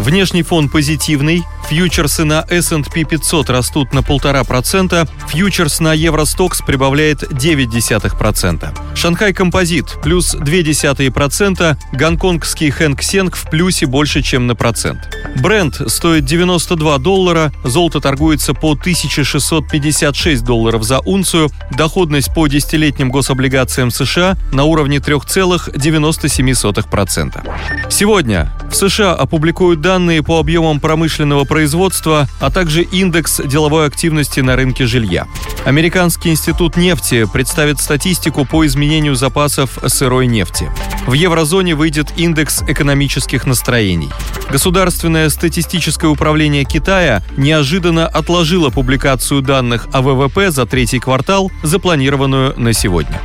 Внешний фон позитивный, Фьючерсы на S&P 500 растут на 1,5%, фьючерс на Евростокс прибавляет 0,9%. Шанхай Композит плюс 0,2%, гонконгский Хэнк Сенг в плюсе больше, чем на процент. Бренд стоит 92 доллара, золото торгуется по 1656 долларов за унцию, доходность по десятилетним гособлигациям США на уровне 3,97%. Сегодня в США опубликуют данные по объемам промышленного производства, а также индекс деловой активности на рынке жилья. Американский институт нефти представит статистику по изменению запасов сырой нефти. В еврозоне выйдет индекс экономических настроений. Государственное статистическое управление Китая неожиданно отложило публикацию данных о ВВП за третий квартал, запланированную на сегодня.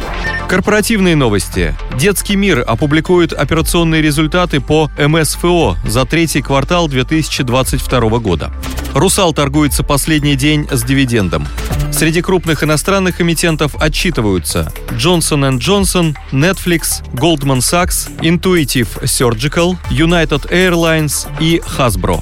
Корпоративные новости. Детский мир опубликует операционные результаты по МСФО за третий квартал 2022 года. «Русал» торгуется последний день с дивидендом. Среди крупных иностранных эмитентов отчитываются Johnson Johnson, Netflix, Goldman Sachs, Intuitive Surgical, United Airlines и Hasbro.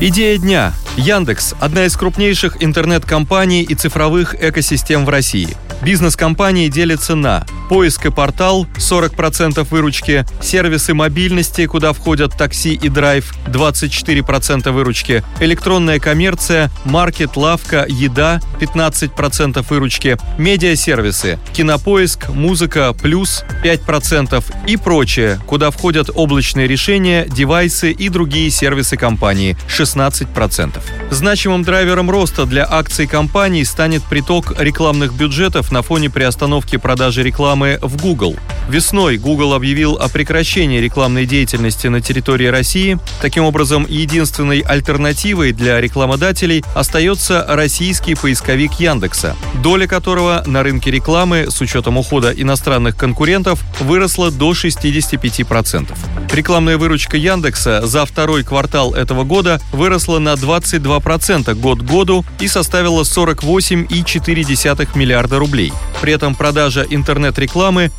Идея дня. Яндекс – одна из крупнейших интернет-компаний и цифровых экосистем в России – Бизнес-компании делятся на поиск и портал 40% выручки, сервисы мобильности, куда входят такси и драйв 24% выручки, электронная коммерция, маркет, лавка, еда 15% выручки, медиасервисы, кинопоиск, музыка плюс 5% и прочее, куда входят облачные решения, девайсы и другие сервисы компании 16%. Значимым драйвером роста для акций компании станет приток рекламных бюджетов на фоне приостановки продажи рекламы в Google. Весной Google объявил о прекращении рекламной деятельности на территории России. Таким образом, единственной альтернативой для рекламодателей остается российский поисковик Яндекса, доля которого на рынке рекламы с учетом ухода иностранных конкурентов выросла до 65%. Рекламная выручка Яндекса за второй квартал этого года выросла на 22% год к году и составила 48,4 миллиарда рублей. При этом продажа интернет-рекламы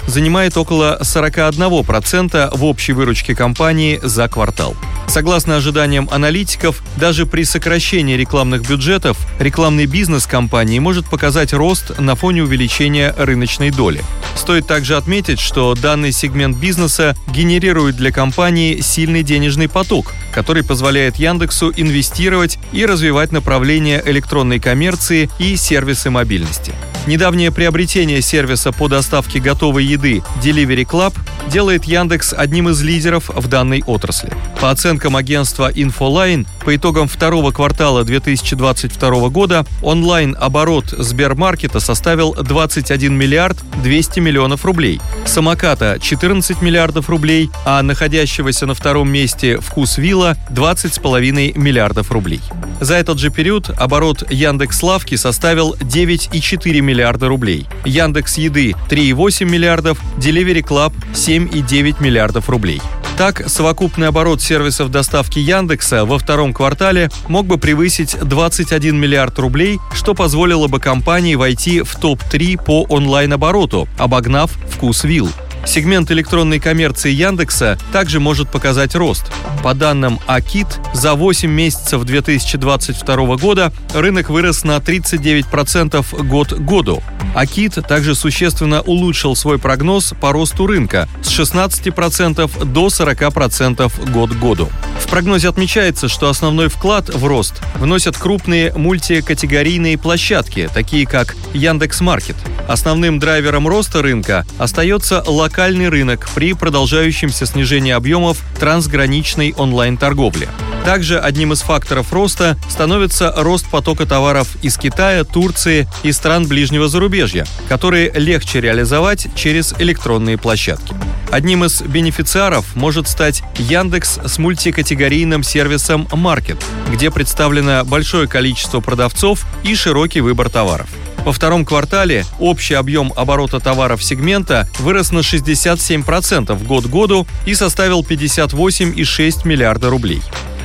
занимает около 41% в общей выручке компании за квартал. Согласно ожиданиям аналитиков, даже при сокращении рекламных бюджетов рекламный бизнес компании может показать рост на фоне увеличения рыночной доли. Стоит также отметить, что данный сегмент бизнеса генерирует для компании сильный денежный поток, который позволяет Яндексу инвестировать и развивать направления электронной коммерции и сервисы мобильности. Недавнее приобретение сервиса по доставке готовой еды Delivery Club делает Яндекс одним из лидеров в данной отрасли. По оценкам агентства Infoline, по итогам второго квартала 2022 года онлайн-оборот Сбермаркета составил 21 миллиард 200 миллионов рублей, самоката 14 миллиардов рублей, а находящегося на втором месте Вкус Вилла 20,5 миллиардов рублей. За этот же период оборот Яндекс Лавки составил 9,4 миллиарда рублей, Яндекс Еды 3,8 миллиардов, Delivery Club 7,9 миллиардов рублей. Так, совокупный оборот сервисов доставки Яндекса во втором квартале мог бы превысить 21 миллиард рублей, что позволило бы компании войти в топ-3 по онлайн-обороту, обогнав «Вкус Вилл». Сегмент электронной коммерции Яндекса также может показать рост. По данным Акит, за 8 месяцев 2022 года рынок вырос на 39% год к году. Акит также существенно улучшил свой прогноз по росту рынка с 16% до 40% год к году. В прогнозе отмечается, что основной вклад в рост вносят крупные мультикатегорийные площадки, такие как Яндекс.Маркет. Основным драйвером роста рынка остается локальный рынок при продолжающемся снижении объемов трансграничной онлайн-торговли. Также одним из факторов роста становится рост потока товаров из Китая, Турции и стран ближнего зарубежья, которые легче реализовать через электронные площадки. Одним из бенефициаров может стать Яндекс с мультикатегорийным сервисом Market, где представлено большое количество продавцов и широкий выбор товаров. Во втором квартале общий объем оборота товаров сегмента вырос на 67% год году и составил 58,6 миллиарда рублей.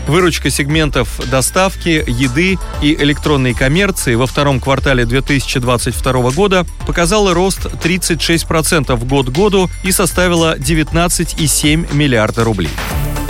Выручка сегментов доставки, еды и электронной коммерции во втором квартале 2022 года показала рост 36% год году и составила 19,7 миллиарда рублей.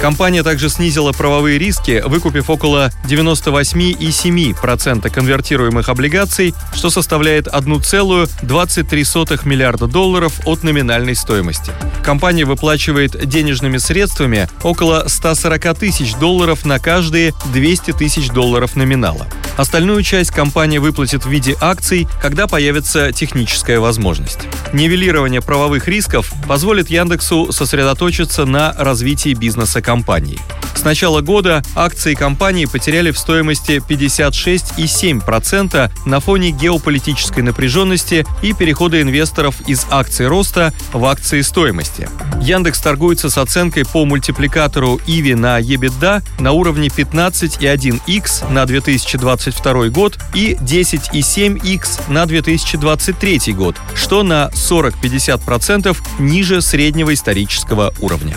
Компания также снизила правовые риски, выкупив около 98,7% конвертируемых облигаций, что составляет 1,23 миллиарда долларов от номинальной стоимости. Компания выплачивает денежными средствами около 140 тысяч долларов на каждые 200 тысяч долларов номинала. Остальную часть компания выплатит в виде акций, когда появится техническая возможность. Нивелирование правовых рисков позволит Яндексу сосредоточиться на развитии бизнеса компании. С начала года акции компании потеряли в стоимости 56,7% на фоне геополитической напряженности и перехода инвесторов из акций роста в акции стоимости. Яндекс торгуется с оценкой по мультипликатору Иви на EBITDA на уровне 15,1x на 2022 год и 10,7x на 2023 год, что на 40-50% ниже среднего исторического уровня.